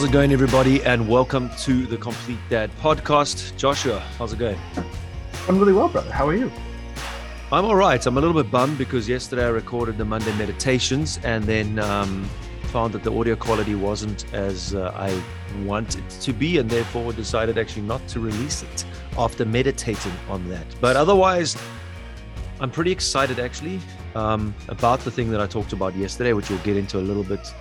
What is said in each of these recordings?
How's it going, everybody? And welcome to the Complete Dad podcast. Joshua, how's it going? I'm really well, brother. How are you? I'm all right. I'm a little bit bummed because yesterday I recorded the Monday meditations and then um, found that the audio quality wasn't as uh, I wanted to be, and therefore decided actually not to release it after meditating on that. But otherwise, I'm pretty excited actually um, about the thing that I talked about yesterday, which we'll get into a little bit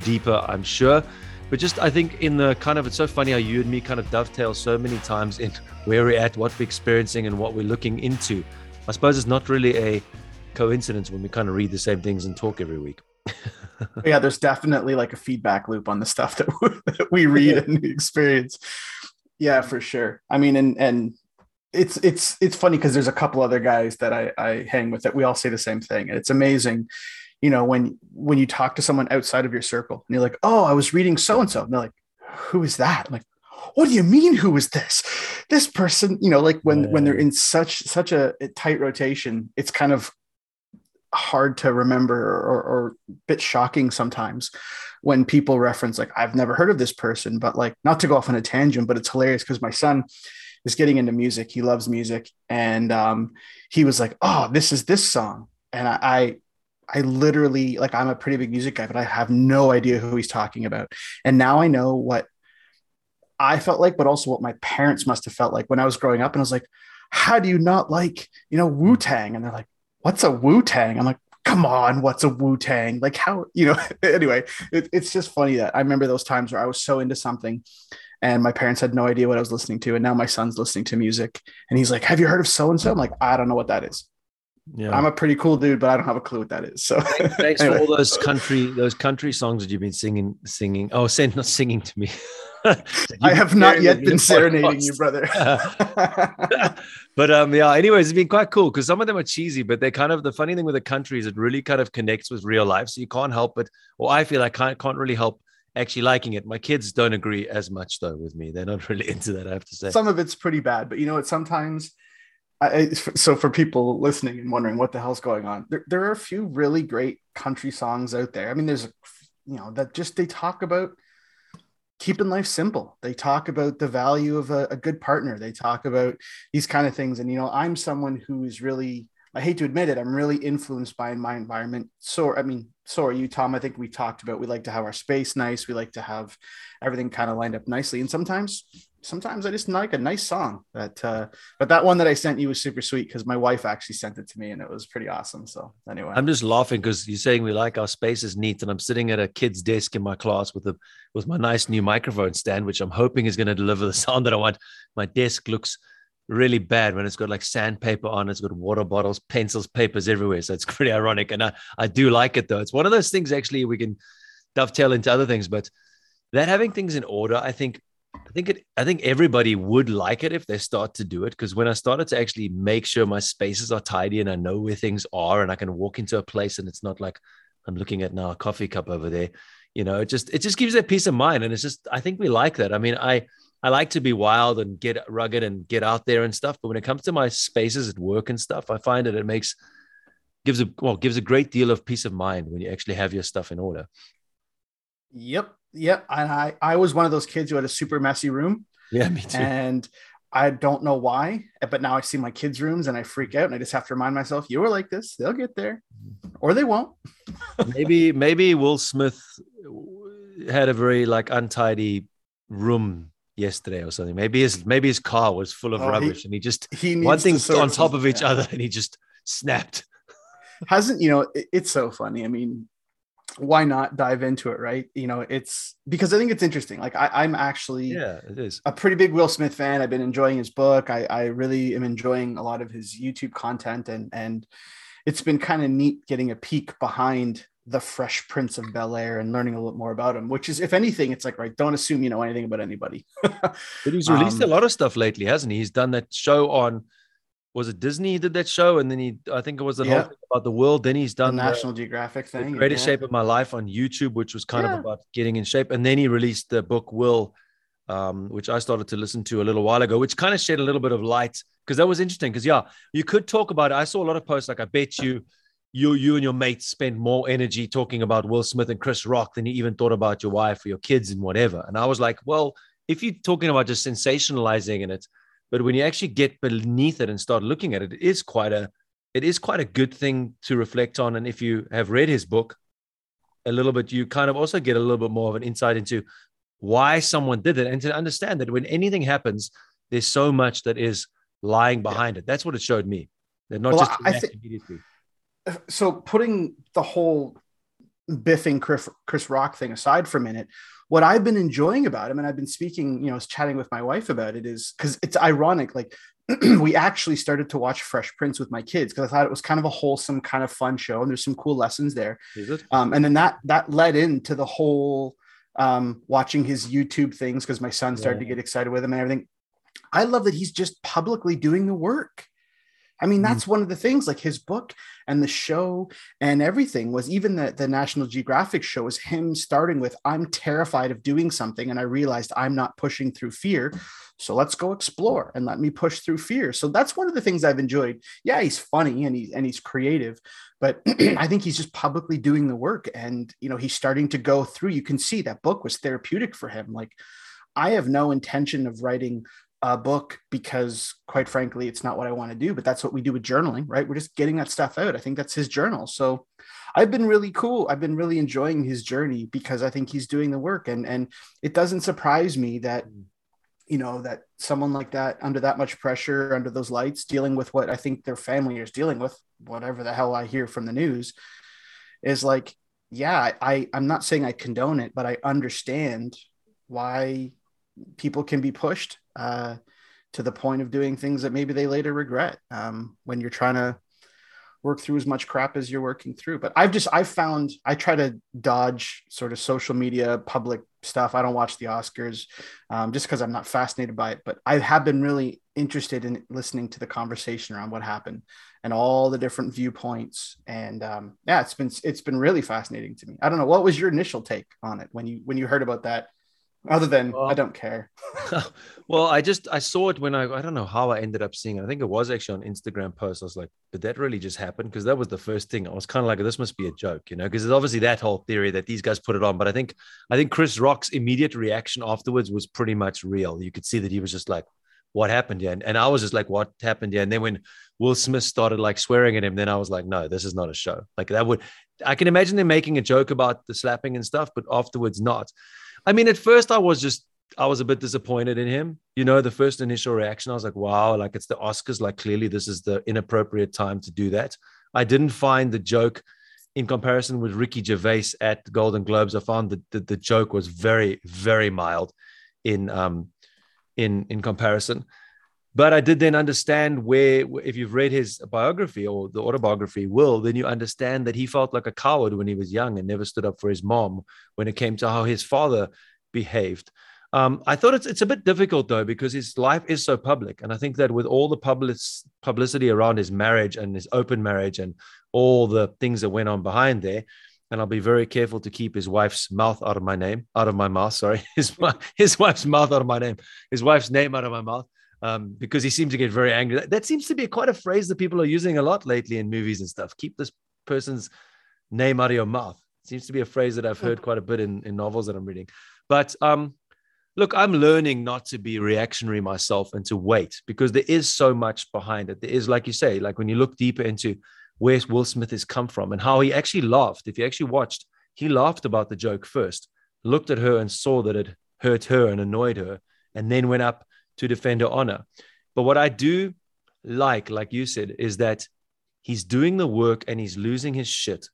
deeper, I'm sure. But just, I think, in the kind of, it's so funny how you and me kind of dovetail so many times in where we're at, what we're experiencing, and what we're looking into. I suppose it's not really a coincidence when we kind of read the same things and talk every week. yeah, there's definitely like a feedback loop on the stuff that we, that we read and experience. Yeah, for sure. I mean, and and it's it's it's funny because there's a couple other guys that I, I hang with that we all say the same thing, and it's amazing you know when when you talk to someone outside of your circle and you're like oh i was reading so and so and they're like who is that? I'm like what do you mean who is this? This person you know like when yeah. when they're in such such a tight rotation it's kind of hard to remember or, or a bit shocking sometimes when people reference like i've never heard of this person but like not to go off on a tangent but it's hilarious because my son is getting into music. He loves music. And um, he was like oh this is this song. And I, I I literally like I'm a pretty big music guy, but I have no idea who he's talking about. And now I know what I felt like, but also what my parents must have felt like when I was growing up. And I was like, how do you not like, you know, Wu Tang? And they're like, what's a Wu Tang? I'm like, come on, what's a Wu Tang? Like, how, you know, anyway, it, it's just funny that I remember those times where I was so into something and my parents had no idea what I was listening to. And now my son's listening to music and he's like, have you heard of so and so? I'm like, I don't know what that is yeah. I'm a pretty cool dude, but I don't have a clue what that is. So thanks anyway. for all those country those country songs that you've been singing singing. Oh, send not singing to me. I have not yet been serenading you, brother. but um, yeah. Anyways, it's been quite cool because some of them are cheesy, but they're kind of the funny thing with the country is it really kind of connects with real life, so you can't help it. Or I feel I can't can't really help actually liking it. My kids don't agree as much though with me. They're not really into that. I have to say. Some of it's pretty bad, but you know what? Sometimes I, so for people listening and wondering what the hell's going on, there, there are a few really great country songs out there. I mean, there's, you know, that just they talk about keeping life simple. They talk about the value of a, a good partner. They talk about these kind of things. And, you know, I'm someone who is really, I hate to admit it, I'm really influenced by my environment. So, I mean, so are you, Tom. I think we talked about we like to have our space nice. We like to have everything kind of lined up nicely. And sometimes sometimes I just like a nice song. That uh, but that one that I sent you was super sweet because my wife actually sent it to me and it was pretty awesome. So anyway, I'm just laughing because you're saying we like our spaces neat, and I'm sitting at a kid's desk in my class with a with my nice new microphone stand, which I'm hoping is going to deliver the sound that I want. My desk looks really bad when it's got like sandpaper on it's got water bottles pencils papers everywhere so it's pretty ironic and I, I do like it though it's one of those things actually we can dovetail into other things but that having things in order i think think it. I think everybody would like it if they start to do it. Because when I started to actually make sure my spaces are tidy and I know where things are, and I can walk into a place and it's not like I'm looking at now a coffee cup over there. You know, it just it just gives that peace of mind, and it's just I think we like that. I mean, I I like to be wild and get rugged and get out there and stuff. But when it comes to my spaces at work and stuff, I find that it makes gives a well gives a great deal of peace of mind when you actually have your stuff in order. Yep, Yep. And I, I was one of those kids who had a super messy room. Yeah, me too. And I don't know why, but now I see my kids' rooms and I freak out and I just have to remind myself, you were like this, they'll get there or they won't. maybe, maybe Will Smith had a very like untidy room yesterday or something. Maybe his maybe his car was full of oh, rubbish he, and he just he one thing on top of each yeah. other and he just snapped. Hasn't you know? It, it's so funny. I mean, why not dive into it right? You know it's because i think it's interesting. Like I, am actually yeah it is. a pretty big will smith fan. I've been enjoying his book. I, I really am enjoying a lot of his youtube content and and it's been kind of neat getting a peek behind the fresh prince of bel air and learning a little more about him which is if anything it's like right don't assume you know anything about anybody. But he's released um, a lot of stuff lately hasn't he? He's done that show on was it Disney he did that show, and then he I think it was the yeah. whole about the world. Then he's done the National the, Geographic thing, the greatest yeah. shape of my life on YouTube, which was kind yeah. of about getting in shape. And then he released the book Will, um, which I started to listen to a little while ago, which kind of shed a little bit of light because that was interesting. Because yeah, you could talk about it. I saw a lot of posts like, "I bet you." you you and your mates spent more energy talking about Will Smith and Chris Rock than you even thought about your wife or your kids and whatever. And I was like, well, if you're talking about just sensationalizing in it, but when you actually get beneath it and start looking at it, it is quite a it is quite a good thing to reflect on. And if you have read his book a little bit, you kind of also get a little bit more of an insight into why someone did it and to understand that when anything happens, there's so much that is lying behind yeah. it. That's what it showed me. That not well, just I think, immediately. So putting the whole biffing Chris, Chris Rock thing aside for a minute, what I've been enjoying about him, and I've been speaking, you know, chatting with my wife about it, is because it's ironic. Like we actually started to watch Fresh Prince with my kids because I thought it was kind of a wholesome, kind of fun show, and there's some cool lessons there. Is it? Um, and then that that led into the whole um, watching his YouTube things because my son started yeah. to get excited with him and everything. I love that he's just publicly doing the work. I mean, mm. that's mm. one of the things, like his book and the show and everything was even the, the National Geographic show was him starting with, I'm terrified of doing something. And I realized I'm not pushing through fear. So let's go explore and let me push through fear. So that's one of the things I've enjoyed. Yeah, he's funny and he's and he's creative, but I think he's just publicly doing the work. And you know, he's starting to go through. You can see that book was therapeutic for him. Like I have no intention of writing a book because quite frankly it's not what i want to do but that's what we do with journaling right? We're just getting that stuff out. I think that's his journal. So i've been really cool. I've been really enjoying his journey because i think he's doing the work. And and it doesn't surprise me that you know that someone like that under that much pressure under those lights dealing with what i think their family is dealing with whatever the hell i hear from the news is like yeah i i'm not saying i condone it but i understand why people can be pushed uh, to the point of doing things that maybe they later regret um, when you're trying to work through as much crap as you're working through. But I've just I've found I try to dodge sort of social media public stuff. I don't watch the Oscars um, just because I'm not fascinated by it. But I have been really interested in listening to the conversation around what happened and all the different viewpoints. And um, yeah, it's been it's been really fascinating to me. I don't know what was your initial take on it when you when you heard about that other than well, I don't care. well, I just I saw it when I I don't know how I ended up seeing it. I think it was actually on Instagram post. I was like, did that really just happen? Because that was the first thing. I was kind of like, this must be a joke, you know, because it's obviously that whole theory that these guys put it on. But I think I think Chris Rock's immediate reaction afterwards was pretty much real. You could see that he was just like, what happened here? And, and I was just like, what happened here? And then when Will Smith started like swearing at him, then I was like, no, this is not a show. Like that would I can imagine them making a joke about the slapping and stuff, but afterwards not. I mean, at first I was just I was a bit disappointed in him. You know, the first initial reaction, I was like, wow, like it's the Oscars. Like clearly this is the inappropriate time to do that. I didn't find the joke in comparison with Ricky Gervais at Golden Globes. I found that the, the joke was very, very mild in um in in comparison. But I did then understand where, if you've read his biography or the autobiography, Will, then you understand that he felt like a coward when he was young and never stood up for his mom when it came to how his father behaved. Um, I thought it's, it's a bit difficult though, because his life is so public. And I think that with all the public, publicity around his marriage and his open marriage and all the things that went on behind there, and I'll be very careful to keep his wife's mouth out of my name, out of my mouth. Sorry, his his wife's mouth out of my name, his wife's name out of my mouth um, because he seems to get very angry. That, that seems to be quite a phrase that people are using a lot lately in movies and stuff. Keep this person's name out of your mouth. It seems to be a phrase that I've heard quite a bit in, in novels that I'm reading. But um, look, I'm learning not to be reactionary myself and to wait because there is so much behind it. There is, like you say, like when you look deeper into where Will Smith has come from and how he actually laughed. If you actually watched, he laughed about the joke first, looked at her and saw that it hurt her and annoyed her, and then went up to defend her honor. But what I do like, like you said, is that he's doing the work and he's losing his shit.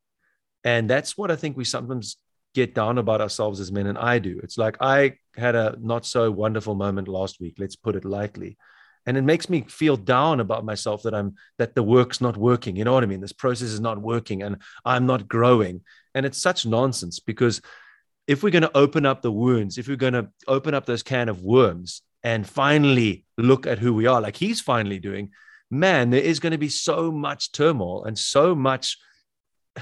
And that's what I think we sometimes get down about ourselves as men. And I do. It's like I had a not so wonderful moment last week, let's put it lightly. And it makes me feel down about myself that I'm that the work's not working. You know what I mean? This process is not working and I'm not growing. And it's such nonsense because if we're going to open up the wounds, if we're going to open up those can of worms, and finally look at who we are, like he's finally doing, man, there is going to be so much turmoil and so much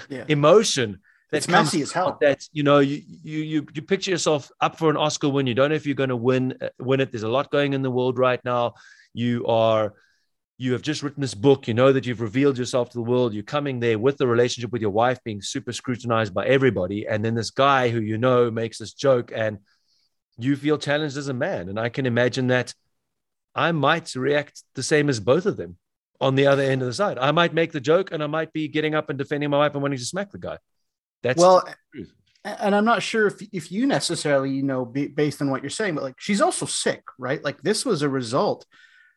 yeah. emotion. That's messy as hell. That you know, you, you you you picture yourself up for an Oscar win. You don't know if you're going to win uh, win it. There's a lot going in the world right now. You are you have just written this book. You know that you've revealed yourself to the world. You're coming there with the relationship with your wife being super scrutinized by everybody. And then this guy who you know makes this joke and you feel challenged as a man. And I can imagine that I might react the same as both of them on the other end of the side. I might make the joke and I might be getting up and defending my wife and wanting to smack the guy. That's well, and I'm not sure if, if you necessarily, you know, based on what you're saying, but like she's also sick, right? Like this was a result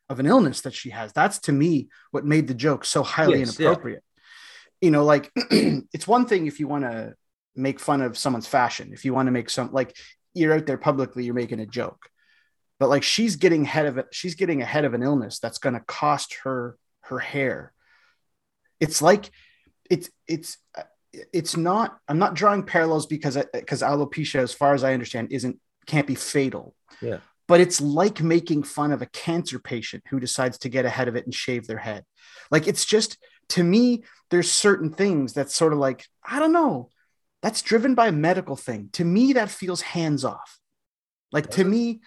of an illness that she has. That's to me what made the joke so highly yes, inappropriate. Yeah. You know, like it's one thing if you want to make fun of someone's fashion, if you want to make some like you're out there publicly, you're making a joke. But like she's getting ahead of it, she's getting ahead of an illness that's going to cost her her hair. It's like it's it's it's not i'm not drawing parallels because because alopecia as far as i understand isn't can't be fatal yeah but it's like making fun of a cancer patient who decides to get ahead of it and shave their head. Like it's just to me, there's certain things that's sort of like, I don't know, that's driven by a medical thing. To me, that feels hands off. Like to me,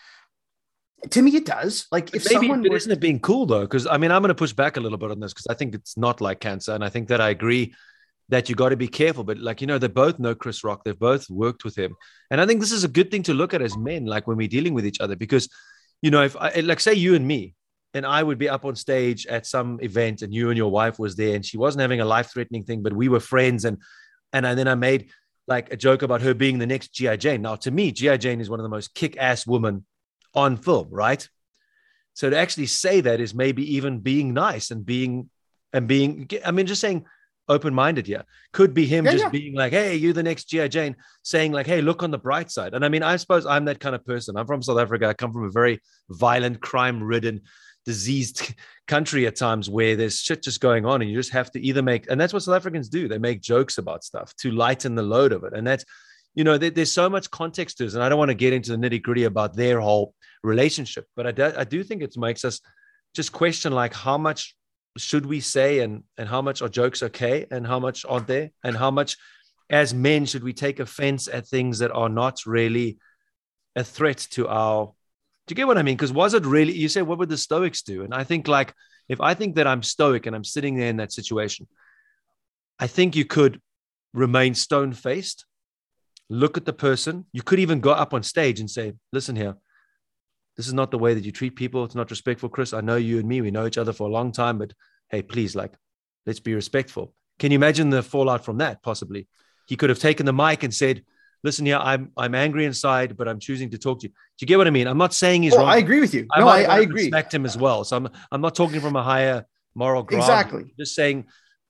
to me, it does. Like if maybe, someone, but isn't it being cool though? Because I mean, I'm going to push back a little bit on this because I think it's not like cancer, and I think that I agree that you got to be careful. But like, you know, they both know Chris Rock. They've both worked with him. And I think this is a good thing to look at as men, like when we're dealing with each other, because, you know, if I, like, say you and me, and I would be up on stage at some event and you and your wife was there and she wasn't having a life threatening thing, but we were friends. And, and I, then I made like a joke about her being the next G.I. Jane. Now, to me, G.I. Jane is one of the most kick ass women on film, right? So to actually say that is maybe even being nice and being, and being, I mean, just saying, open minded here. Could be him yeah, just yeah. being like, hey, you the next G.I. Jane, saying like, hey, look on the bright side. And I mean, I suppose I'm that kind of person. I'm from South Africa. I come from a very violent, crime ridden, diseased country at times where there's shit just going on. And you just have to either make, and that's what South Africans do. They make jokes about stuff to lighten the load of it. And that's, you know, there, there's so much context to this. And I don't want to get into the nitty gritty about their whole relationship, but I do, I do think it makes us just question like how much should we say and and how much are jokes okay and how much aren't there and how much as men should we take offense at things that are not really a threat to our do you get what i mean because was it really you say what would the stoics do and i think like if i think that i'm stoic and i'm sitting there in that situation i think you could remain stone faced look at the person you could even go up on stage and say listen here this is not the way that you treat people. It's not respectful, Chris. I know you and me, we know each other for a long time, but hey, please, like, let's be respectful. Can you imagine the fallout from that? Possibly, he could have taken the mic and said, "Listen, here, I'm I'm angry inside, but I'm choosing to talk to you." Do you get what I mean? I'm not saying he's oh, wrong. I agree with you. I no, I, I agree. Respect him as well. So I'm I'm not talking from a higher moral ground. Exactly. I'm just saying,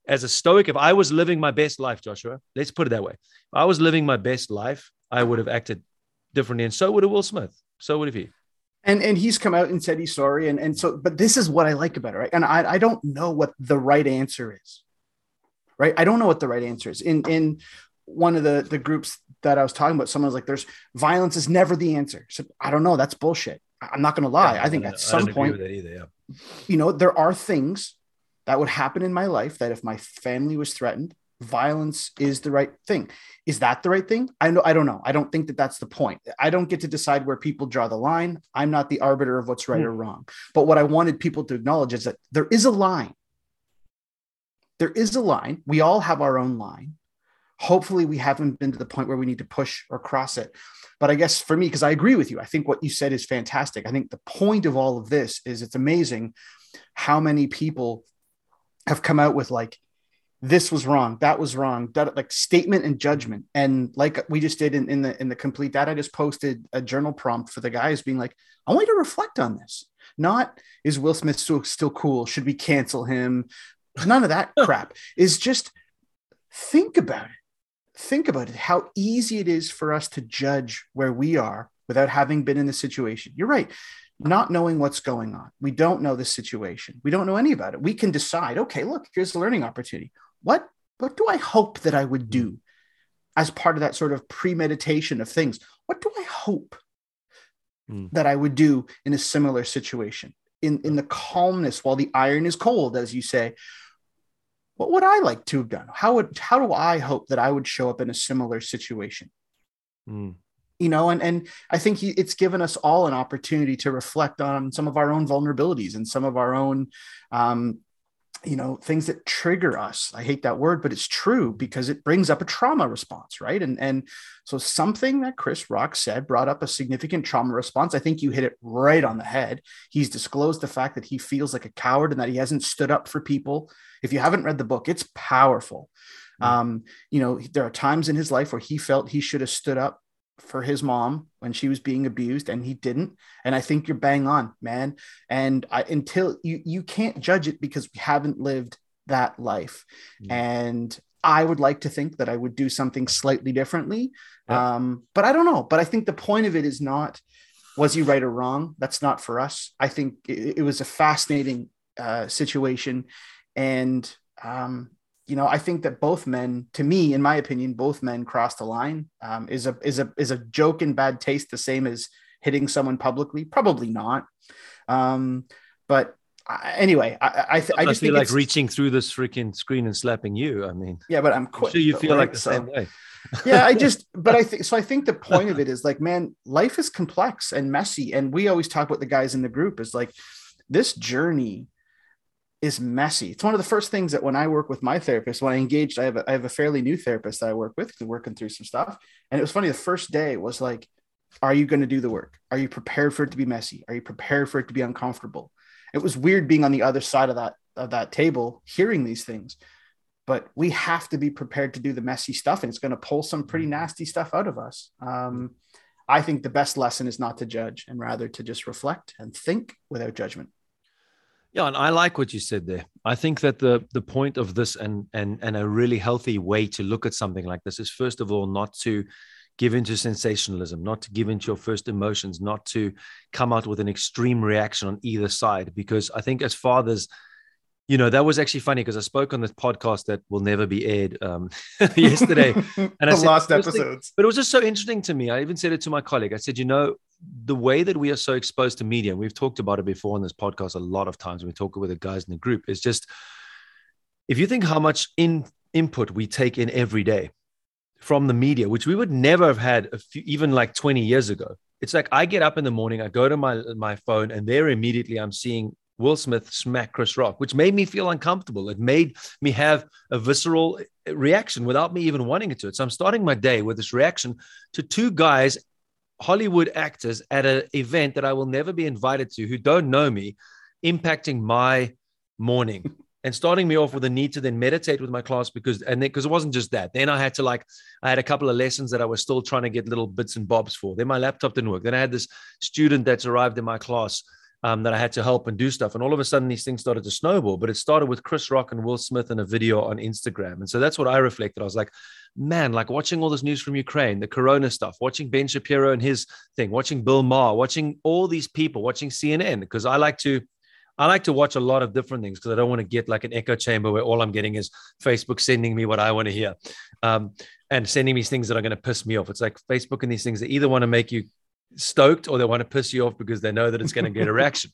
as a stoic, if I was living my best life, Joshua, let's put it that way. If I was living my best life, I would have acted differently, and so would have Will Smith. So would have he and and he's come out and said he's sorry and and so but this is what i like about it right and i i don't know what the right answer is right i don't know what the right answer is in in one of the the groups that i was talking about someone was like there's violence is never the answer so i don't know that's bullshit i'm not going to lie yeah, i think at some point either, yeah. you know there are things that would happen in my life that if my family was threatened violence is the right thing. Is that the right thing? I know I don't know. I don't think that that's the point. I don't get to decide where people draw the line. I'm not the arbiter of what's right mm. or wrong. But what I wanted people to acknowledge is that there is a line. There is a line. We all have our own line. Hopefully we haven't been to the point where we need to push or cross it. But I guess for me because I agree with you. I think what you said is fantastic. I think the point of all of this is it's amazing how many people have come out with like this was wrong that was wrong that like statement and judgment and like we just did in, in the in the Complete Dad i just posted a journal prompt for the guys being like i want you to reflect on this not is will smith still, still cool should we cancel him none of that crap is just think about it think about it how easy it is for us to judge where we are without having been in the situation you're right not knowing what's going on. We don't know the situation. We don't know any about it. We can decide, okay, look, here's the learning opportunity what what do I hope that I would do as part of that sort of premeditation of things? What do I hope mm. that I would do in a similar situation? In in the calmness while the iron is cold, as you say. What would I like to have done? How would how do I hope that I would show up in a similar situation? Mm. you know and and i think he, it's given us all an opportunity to reflect on some of our own vulnerabilities and some of our own um, you know things that trigger us. I hate that word but it's true because it brings up a trauma response right? And and so something that chris rock said brought up a significant trauma response. I think you hit it right on the head. He's disclosed the fact that he feels like a coward and that he hasn't stood up for people. If you haven't read the book it's powerful. Mm-hmm. um, you know there are times in his life where he felt he should have stood up for his mom when she was being abused and he didn't. And i think you're bang on man. And I, until you you can't judge it because we haven't lived that life. Mm. and i would like to think that i would do something slightly differently. Yeah. um but i don't know. But i think the point of it is not was he right or wrong? That's not for us. I think it, it was a fascinating uh situation. And um you know, I think that both men, to me, in my opinion, both men crossed the line. Um, is a is a is a joke in bad taste the same as hitting someone publicly? Probably not. Um, but anyway, I I, th- I just feel like reaching through this freaking screen and slapping you. I mean, yeah, but I'm quick. sure you feel right? like the so, same way. yeah, I just, but I think so. I think the point of it is like, man, life is complex and messy, and we always talk about the guys in the group is like this journey is messy. It's one of the first things that when I work with my therapist, when I engaged, I have a, I have a fairly new therapist that I work with, working through some stuff. And it was funny. The first day was like, are you going to do the work? Are you prepared for it to be messy? Are you prepared for it to be uncomfortable? It was weird being on the other side of that of that table, hearing these things. But we have to be prepared to do the messy stuff, and it's going to pull some pretty mm-hmm. nasty stuff out of us. Um, I think the best lesson is not to judge, and rather to just reflect and think without judgment. Yeah, and I like what you said there. I think that the the point of this and and and a really healthy way to look at something like this is first of all not to give into sensationalism, not to give into your first emotions, not to come out with an extreme reaction on either side. Because I think as fathers, you know, that was actually funny because I spoke on this podcast that will never be aired um, yesterday. And I said, last episodes. But it was just so interesting to me. I even said it to my colleague. I said, you know, the way that we are so exposed to media, and we've talked about it before on this podcast a lot of times when we talk with the guys in the group, is just if you think how much in input we take in every day from the media, which we would never have had a few, even like 20 years ago. It's like I get up in the morning, I go to my my phone, and there immediately I'm seeing Will Smith smack Chris Rock, which made me feel uncomfortable. It made me have a visceral reaction without me even wanting it to. So I'm starting my day with this reaction to two guys Hollywood actors at an event that I will never be invited to who don't know me, impacting my morning and starting me off with a need to then meditate with my class because and then because it wasn't just that. Then I had to like I had a couple of lessons that I was still trying to get little bits and bobs for. Then my laptop didn't work. Then I had this student that's arrived in my class um, that I had to help and do stuff. And all of a sudden, these things started to snowball. But it started with Chris Rock and Will Smith in a video on Instagram. And so that's what I reflected. I was like, man, like watching all this news from Ukraine, the Corona stuff, watching Ben Shapiro and his thing, watching Bill Maher, watching all these people, watching CNN, because I like to. I like to watch a lot of different things because I don't want to get like an echo chamber where all I'm getting is Facebook sending me what I want to hear um, and sending me things that are going to piss me off. It's like Facebook and these things that either want to make you stoked or they want to piss you off because they know that it's going to get a reaction.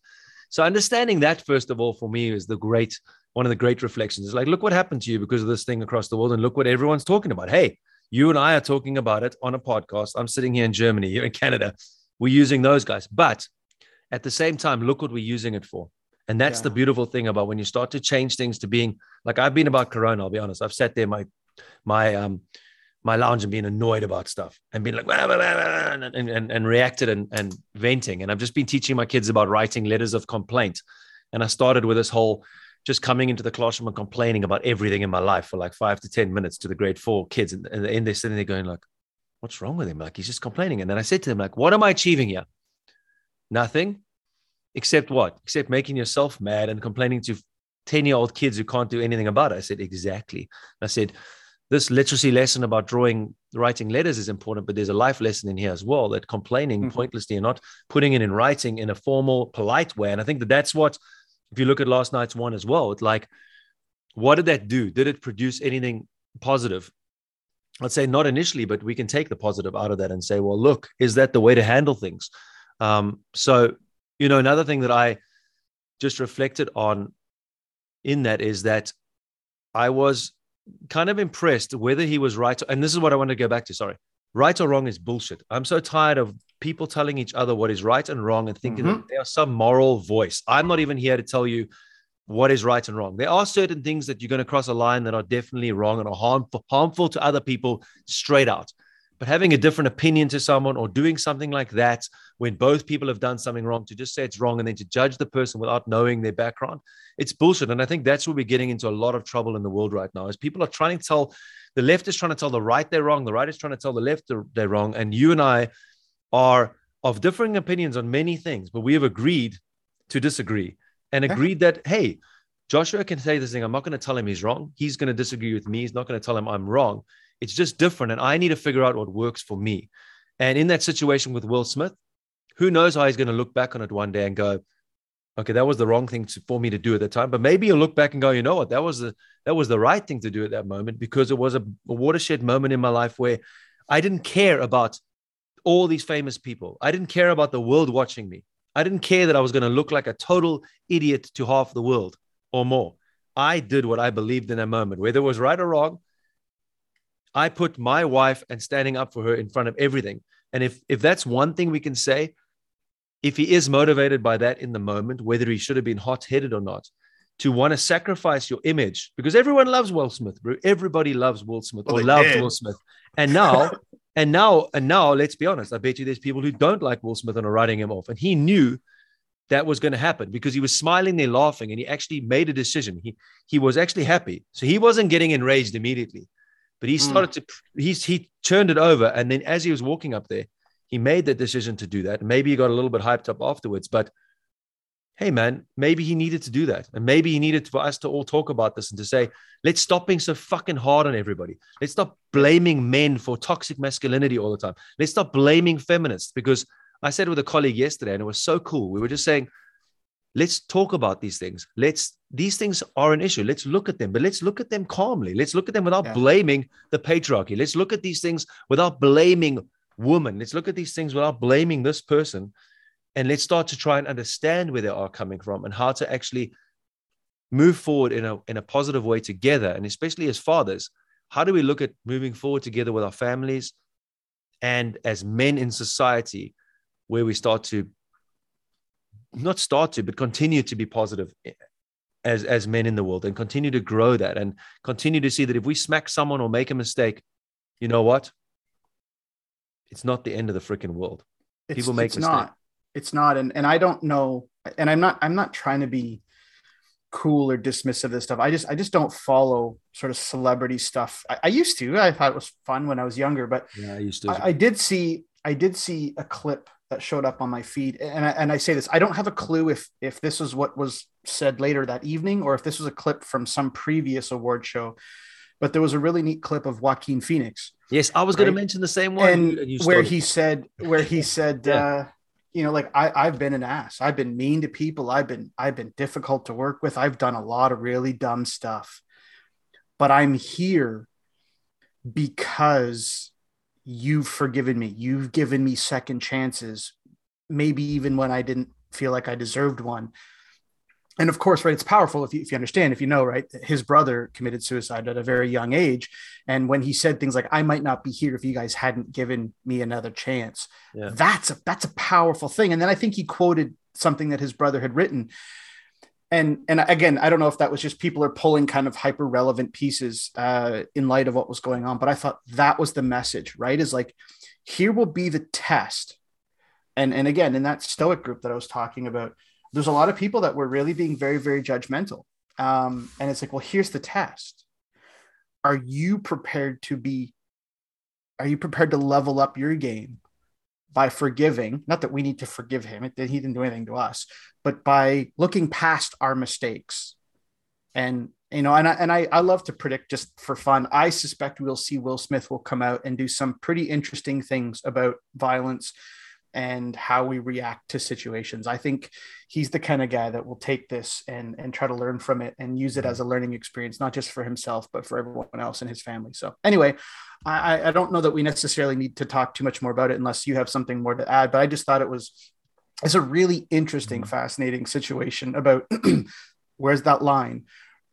So understanding that first of all for me is the great one of the great reflections. It's like look what happened to you because of this thing across the world and look what everyone's talking about. Hey, you and I are talking about it on a podcast. I'm sitting here in Germany, here in Canada. We're using those guys. But at the same time, look what we're using it for. And that's yeah. the beautiful thing about when you start to change things to being like I've been about Corona, I'll be honest. I've sat there, my my um my lounge and being annoyed about stuff and being like blah, blah, blah, and, and, and reacted and, and venting. And I've just been teaching my kids about writing letters of complaint. And I started with this whole just coming into the classroom and complaining about everything in my life for like five to 10 minutes to the grade four kids. And, and, and they're sitting there going like, what's wrong with him? Like, he's just complaining. And then I said to them, like, what am I achieving here? Nothing except what? Except making yourself mad and complaining to 10 year old kids who can't do anything about it. I said, exactly. I said, this literacy lesson about drawing writing letters is important but there's a life lesson in here as well that complaining mm-hmm. pointlessly and not putting it in writing in a formal polite way. And i think that that's what if you look at last night's one as well it's like what did that do? Did it produce anything positive? I'd say not initially but we can take the positive out of that and say well look is that the way to handle things? Um, so you know another thing that i just reflected on in that is that i was kind of impressed whether he was right. And this is what I want to go back to. Sorry. right or wrong is bullshit. I'm so tired of people telling each other what is right and wrong and thinking Mhm. that they are some moral voice. I'm not even here to tell you what is right and wrong. There are certain things that you're going to cross a line that are definitely wrong and are harmful, harmful to other people straight out. But having a different opinion to someone or doing something like that when both people have done something wrong to just say it's wrong and then to judge the person without knowing their background, it's bullshit. And I think that's where we're getting into a lot of trouble in the world right now is people are trying to tell the left is trying to tell the right they're wrong, the right is trying to tell the left they're, wrong. And you and I are of differing opinions on many things, but we have agreed to disagree and agreed that, hey, Joshua can say this thing. I'm not going to tell him he's wrong. He's going to disagree with me. He's not going to tell him I'm wrong. It's just different. And I need to figure out what works for me. And in that situation with Will Smith, who knows how he's going to look back on it one day and go, okay, that was the wrong thing to, for me to do at the time. But maybe he'll look back and go, you know what, that was the that was the right thing to do at that moment because it was a, a watershed moment in my life where I didn't care about all these famous people. I didn't care about the world watching me. I didn't care that I was going to look like a total idiot to half the world or more. I did what I believed in that moment, whether it was right or wrong. I put my wife and standing up for her in front of everything. And if if that's one thing we can say, if he is motivated by that in the moment, whether he should have been hot-headed or not, to want to sacrifice your image, because everyone loves Will Smith, bro. Everybody loves Will Smith Well, or loved did. Will Smith. And now, and now, and now, let's be honest. I bet you there's people who don't like Will Smith and are writing him off. And he knew that was going to happen because he was smiling there laughing and he actually made a decision. He he was actually happy. So he wasn't getting enraged immediately. But he Mm. started to he's he turned it over. And then as he was walking up there, he made the decision to do that. Maybe he got a little bit hyped up afterwards, but hey man, maybe he needed to do that. And maybe he needed for us to all talk about this and to say, let's stop being so fucking hard on everybody. Let's stop blaming men for toxic masculinity all the time. Let's stop blaming feminists because I said with a colleague yesterday, and it was so cool. We were just saying, let's talk about these things. Let's these things are an issue. Let's look at them, but let's look at them calmly. Let's look at them without Yeah. blaming the patriarchy. Let's look at these things without blaming women. Let's look at these things without blaming this person. And let's start to try and understand where they are coming from and how to actually move forward in a in a positive way together. And especially as fathers, how do we look at moving forward together with our families and as men in society, where we start to not start to, but continue to be positive as as men in the world and continue to grow that and continue to see that if we smack someone or make a mistake, you know what? It's not the end of the freaking world. it's, People make it's mistakes. not it's not and and i don't know and i'm not i'm not trying to be cool or dismissive of this stuff i just i just don't follow sort of celebrity stuff i, I used to i thought it was fun when i was younger but Yeah, I used to. I, I did see i did see a clip that showed up on my feed. And I, and I say this i don't have a clue if if this is what was said later that evening or if this was a clip from some previous award show but there was a really neat clip of joaquin phoenix yes, I was going to mention the same one. and you where he said where he said Yeah. uh you know like i i've been an ass. I've been mean to people. I've been i've been difficult to work with. I've done a lot of really dumb stuff. But i'm here because you've forgiven me. You've given me second chances maybe even when i didn't feel like i deserved one. And of course right it's powerful if you, if you understand if you know right his brother committed suicide at a very young age. And when he said things like i might not be here if you guys hadn't given me another chance Yeah. that's a that's a powerful thing. And then i think he quoted something that his brother had written and and again i don't know if that was just people are pulling kind of hyper relevant pieces uh in light of what was going on but i thought that was the message right? Is like here will be the test. And and again in that stoic group that i was talking about there's a lot of people that were really being very very judgmental. Um and it's like well here's the test. Are you prepared to be are you prepared to level up your game by forgiving not that we need to forgive him it, he didn't do anything to us but by looking past our mistakes. And you know and I, and I, I love to predict just for fun. I suspect we'll see will smith will come out and do some pretty interesting things about violence and how we react to situations i think he's the kind of guy that will take this and and try to learn from it and use it as a learning experience not just for himself but for everyone else in his family so anyway I, I don't know that we necessarily need to talk too much more about it unless you have something more to add. But I just thought it was it's a really interesting, Mhm. fascinating situation about where's that line,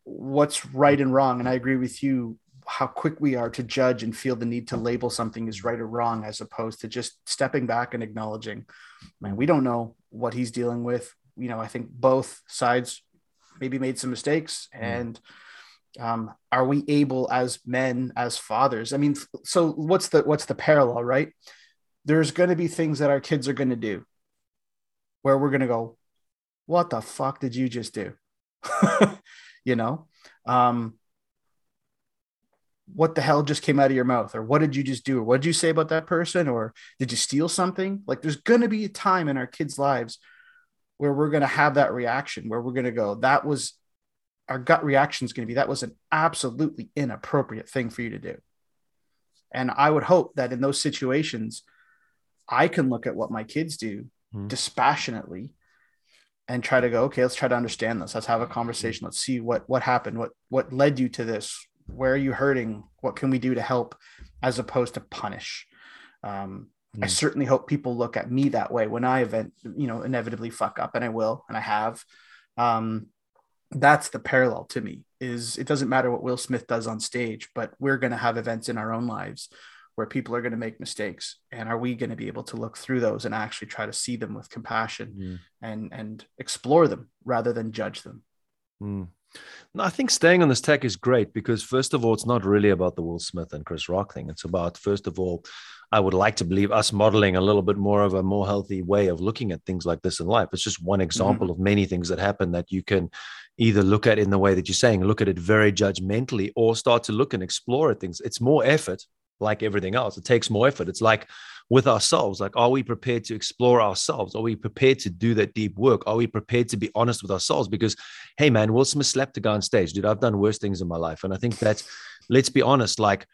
what's right and wrong. And I agree with you. How quick we are to judge and feel the need to label something as right or wrong as opposed to just stepping back and acknowledging man we don't know what he's dealing with. You know i think both sides maybe made some mistakes mm. and um, are we able as men as fathers? I mean so what's the what's the parallel right? There's going to be things that our kids are going to do where we're going to go what the fuck did you just do? You know? Um, what the hell just came out of your mouth or what did you just do or what did you say about that person or did you steal something? Like there's going to be a time in our kids lives where we're going to have that reaction where we're going to go that was our gut reaction is going to be that was an absolutely inappropriate thing for you to do. And i would hope that in those situations i can look at what my kids do mm. dispassionately and try to go okay let's try to understand this. Let's have a conversation. Let's see what what happened. What what led you to this where are you hurting what can we do to help as opposed to punish um, mm. i certainly hope people look at me that way when i event you know inevitably fuck up and i will and i have um, that's the parallel to me is it doesn't matter what will smith does on stage but we're going to have events in our own lives where people are going to make mistakes and are we going to be able to look through those and actually try to see them with compassion mm. and and explore them rather than judge them mm. No, I think staying on this tech is great because first of all, it's not really about the Will Smith and Chris Rock thing. It's about first of all, I would like to believe us modeling a little bit more of a more healthy way of looking at things like this in life. It's just one mm-hmm. example mm-hmm. of many things that happen that you can either look at in the way that you're saying, look at it very judgmentally, or start to look and explore at things. It's more effort like everything else. It takes more effort. It's like with ourselves. Like, are we prepared to explore ourselves? Are we prepared to do that deep work? Are we prepared to be honest with ourselves? Because, hey, man, Will Smith slapped a guy on stage. Dude, I've done worse things in my life. And I think that, let's be honest, like,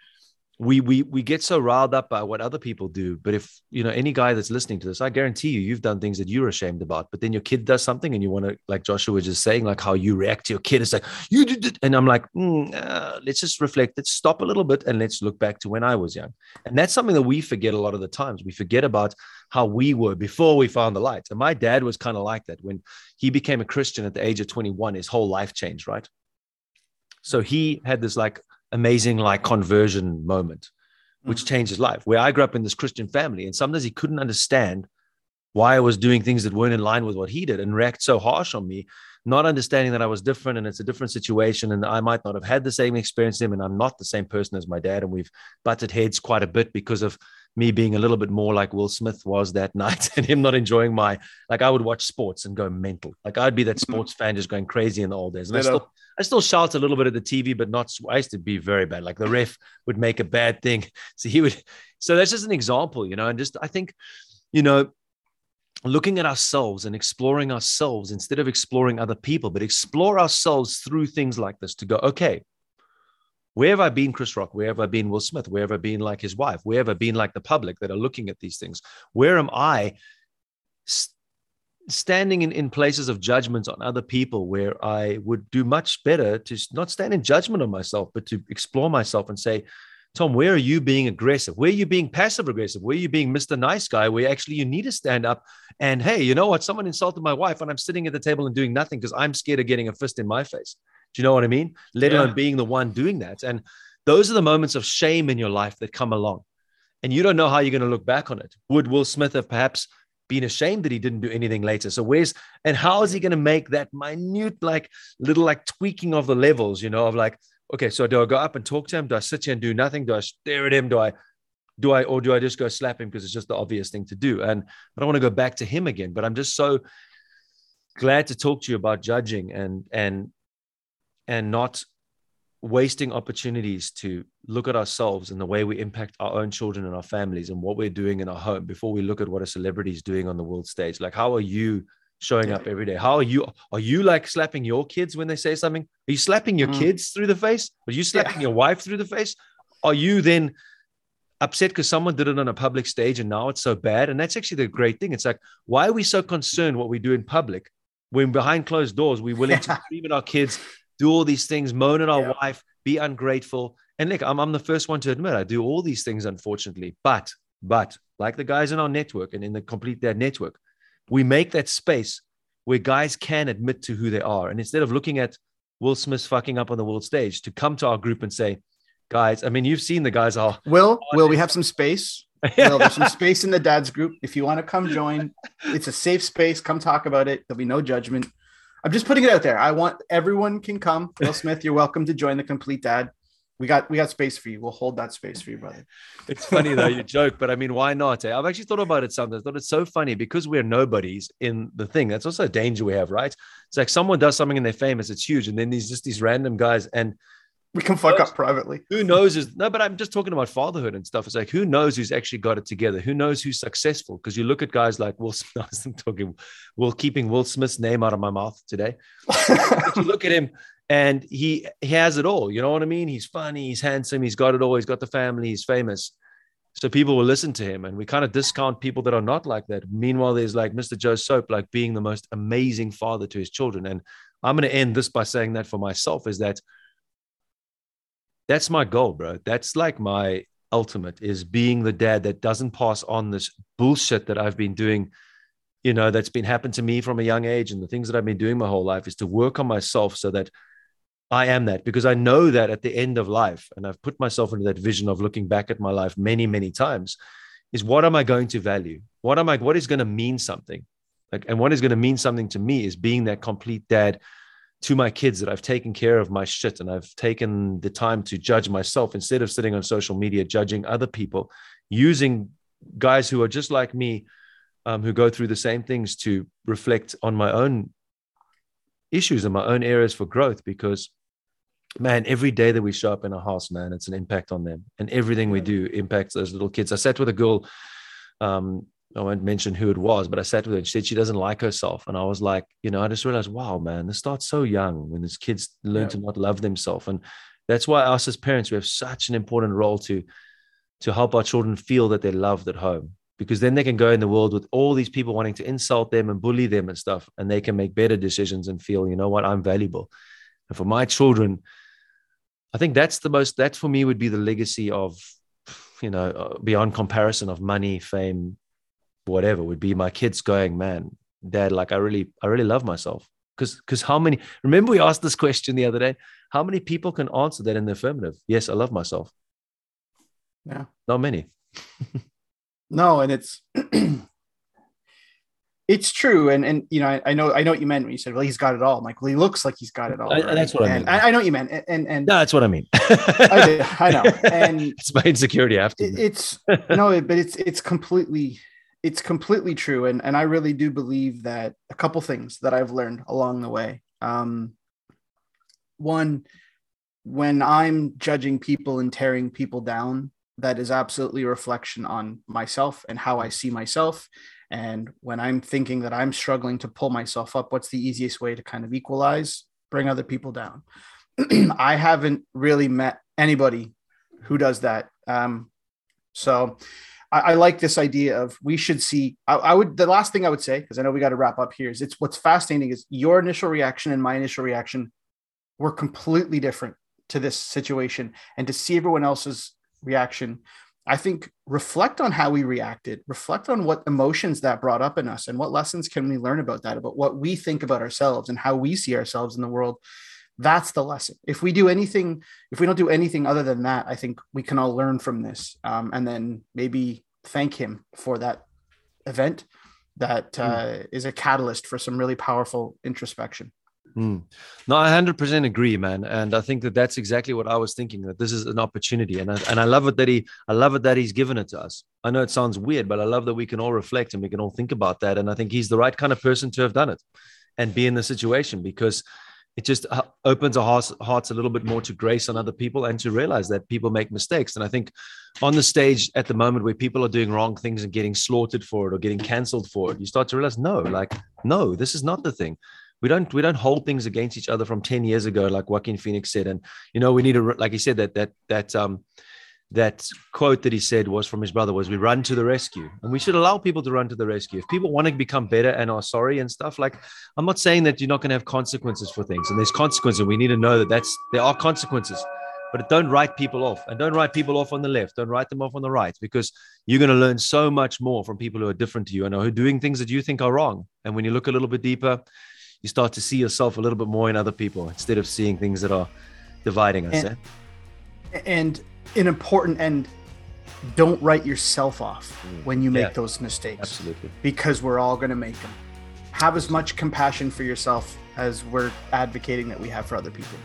we we we get so riled up by what other people do but if you know any guy that's listening to this i guarantee you you've done things that you're ashamed about but then your kid does something and you want to like joshua was just saying like how you react to your kid it's like you did it. And i'm like mm, uh, let's just reflect let's stop a little bit and let's look back to when i was young. And that's something that we forget a lot of the times. We forget about how we were before we found the light. And my dad was kind of like that. When he became a christian at the age of 21 his whole life changed right? So he had this like amazing like conversion moment, which mm-hmm. changed his life. Where I grew up in this Christian family, and sometimes he couldn't understand why I was doing things that weren't in line with what he did and react so harsh on me, not understanding that I was different and it's a different situation and I might not have had the same experience as him and I'm not the same person as my dad. And we've butted heads quite a bit because of me being a little bit more like Will Smith was that night and him not enjoying my like I would watch sports and go mental. Like I'd be that mm-hmm. sports fan just going crazy in the old days. And I still I still shout a little bit at the TV, but not. I used to be very bad. Like the ref would make a bad thing, so he would. So that's just an example, you know. And just I think, you know, looking at ourselves and exploring ourselves instead of exploring other people, but explore ourselves through things like this to go, okay, where have I been, Chris Rock? Where have I been, Will Smith? Where have I been, like his wife? Where have I been, like the public that are looking at these things? Where am I? standing in, in places of judgment on other people where I would do much better to not stand in judgment on myself, but to explore myself and say, Tom, where are you being aggressive? Where are you being passive aggressive? Where are you being Mr. Nice Guy? Where actually you need to stand up and, hey, you know what? Someone insulted my wife and I'm sitting at the table and doing nothing because I'm scared of getting a fist in my face. Do you know what I mean? Let yeah. alone being the one doing that. And those are the moments of shame in your life that come along. And you don't know how you're going to look back on it. Would Will Smith have perhaps been ashamed that he didn't do anything later. So where's and how is he going to make that minute, like little like tweaking of the levels, you know, of like, okay, so do I go up and talk to him? Do I sit here and do nothing? Do I stare at him? Do I do I or do I just go slap him because it's just the obvious thing to do? And I don't want to go back to him again, but I'm just so glad to talk to you about judging and and and not wasting opportunities to look at ourselves and the way we impact our own children and our families and what we're doing in our home before we look at what a celebrity is doing on the world stage. Like how are you showing up every day? How are you are you like slapping your kids when they say something? Are you slapping your mm. kids through the face? Are you slapping yeah. your wife through the face? Are you then upset because someone did it on a public stage and now it's so bad? And that's actually the great thing. It's like why are we so concerned what we do in public when behind closed doors we're willing to scream at our kids do all these things, moan at our yeah. wife, be ungrateful. And look, I'm, I'm the first one to admit I do all these things, unfortunately. But, but like the guys in our network and in the Complete Dad network, we make that space where guys can admit to who they are. And instead of looking at Will Smith fucking up on the world stage, to come to our group and say, guys. I mean, you've seen the guys are. Will, will we have some space? Will, there's some space in the dads group. If you want to come join, it's a safe space. Come talk about it. There'll be no judgment. I'm just putting it out there. I want everyone can come. Will Smith, you're welcome to join the complete dad. We got we got space for you. We'll hold that space for you, brother. It's funny though, you joke, but I mean, why not? Eh? I've actually thought about it sometimes. I thought it's so funny because we're nobodies in the thing. That's also a danger we have, right? It's like someone does something and they're famous, it's huge, and then these just these random guys and we can fuck up privately. Who knows? Is no, but I'm just talking about fatherhood and stuff. It's like who knows who's actually got it together? Who knows who's successful? Because you look at guys like Will Smith. I'm talking, Will keeping Will Smith's name out of my mouth today. you look at him, and he he has it all. You know what I mean? He's funny, he's handsome, he's got it all. He's got the family, he's famous. So people will listen to him, and we kind of discount people that are not like that. Meanwhile, there's like Mr. Joe Soap, like being the most amazing father to his children. And I'm going to end this by saying that for myself is that that's my goal, bro. That's like my ultimate is being the dad that doesn't pass on this bullshit that I've been doing you know that's been happened to me from a young age and the things that i've been doing my whole life is to work on myself so that I am that because I know that at the end of life, and I've put myself into that vision of looking back at my life many, many times, is what am I going to value? What am I, what is going to mean something? Like, and what is going to mean something to me is being that complete dad to my kids that I've taken care of my shit and I've taken the time to judge myself instead of sitting on social media judging other people, using guys who are just like me, um, who go through the same things to reflect on my own issues and my own areas for growth because man, every day that we show up in a house, man, it's an impact on them. And everything we do impacts those little kids. I sat with a girl, um, I won't mention who it was, but I sat with her and she said she doesn't like herself. And I was like, you know, I just realized, wow, man, this starts so young when these kids learn yeah. to not love themselves. And that's why us as parents, we have such an important role to to help our children feel that they're loved at home. Because then they can go in the world with all these people wanting to insult them and bully them and stuff, and they can make better decisions and feel, you know what, I'm valuable. And for my children, I think that's the most, that for me would be the legacy of, you know, uh, beyond comparison of money, fame, whatever, would be my kids going, man, dad, like I really, I really love myself. Because, because how many, remember we asked this question the other day, how many people can answer that in the affirmative? Yes, I love myself. Yeah. Not many. no, and it's, it's true, and and you know, I, I, know I know what you meant when you said, "Well, he's got it all." I'm like, well, he looks like he's got it all. I? That's what I mean. I, I, know what you meant, and and no, that's what I mean. I, I, know, and it's my insecurity after. It, it's no, but it's it's completely it's completely true, and and I really do believe that a couple things that I've learned along the way. Um, one, when I'm judging people and tearing people down, that is absolutely a reflection on myself and how I see myself and when I'm thinking that I'm struggling to pull myself up, what's the easiest way to kind of equalize? Bring other people down. I haven't really met anybody who does that. Um, so I, I, like this idea of we should see. I, I would, the last thing I would say, because I know we got to wrap up here, is it's what's fascinating is your initial reaction and my initial reaction were completely different to this situation. And to see everyone else's reaction I think reflect on how we reacted, reflect on what emotions that brought up in us and what lessons can we learn about that, about what we think about ourselves and how we see ourselves in the world. That's the lesson. If we do anything, if we don't do anything other than that, I think we can all learn from this um, and then maybe thank him for that event that hmm. uh, mm. is a catalyst for some really powerful introspection. Mm. No, I 100% agree, man. And I think that that's exactly what I was thinking that this is an opportunity. And I, and I love it that he, I love it that he's given it to us. I know it sounds weird, but I love that we can all reflect and we can all think about that. And I think he's the right kind of person to have done it and be in the situation because it just uh, opens our hearts, hearts a little bit more to grace on other people and to realize that people make mistakes. And I think on the stage at the moment where people are doing wrong things and getting slaughtered for it or getting canceled for it, you start to realize, no, like, no, this is not the thing we don't we don't hold things against each other from 10 years ago like joaquin phoenix said and you know we need to like he said that that that um that quote that he said was from his brother was we run to the rescue and we should allow people to run to the rescue if people want to become better and are sorry and stuff like i'm not saying that you're not going to have consequences for things and there's consequences and we need to know that that's there are consequences but don't write people off and don't write people off on the left don't write them off on the right because you're going to learn so much more from people who are different to you and who are doing things that you think are wrong and when you look a little bit deeper you start to see yourself a little bit more in other people instead of seeing things that are dividing us. And, eh? and an important end don't write yourself off Mm. when you make Yeah. those mistakes Absolutely. because we're all going to make them have as much compassion for yourself as we're advocating that we have for other people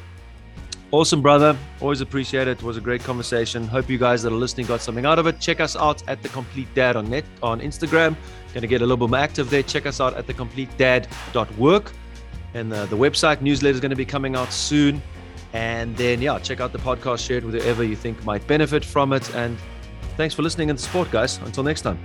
Awesome, brother. Always appreciate it. It was a great conversation. Hope you guys that are listening got something out of it. Check us out at the Complete Dad on net on Instagram. Going to get a little bit more active there. Check us out at thecompletedad.work. And uh, the website newsletter is going to be coming out soon. And then, yeah, check out the podcast, share it with whoever you think might benefit from it. And thanks for listening and support, guys. Until next time.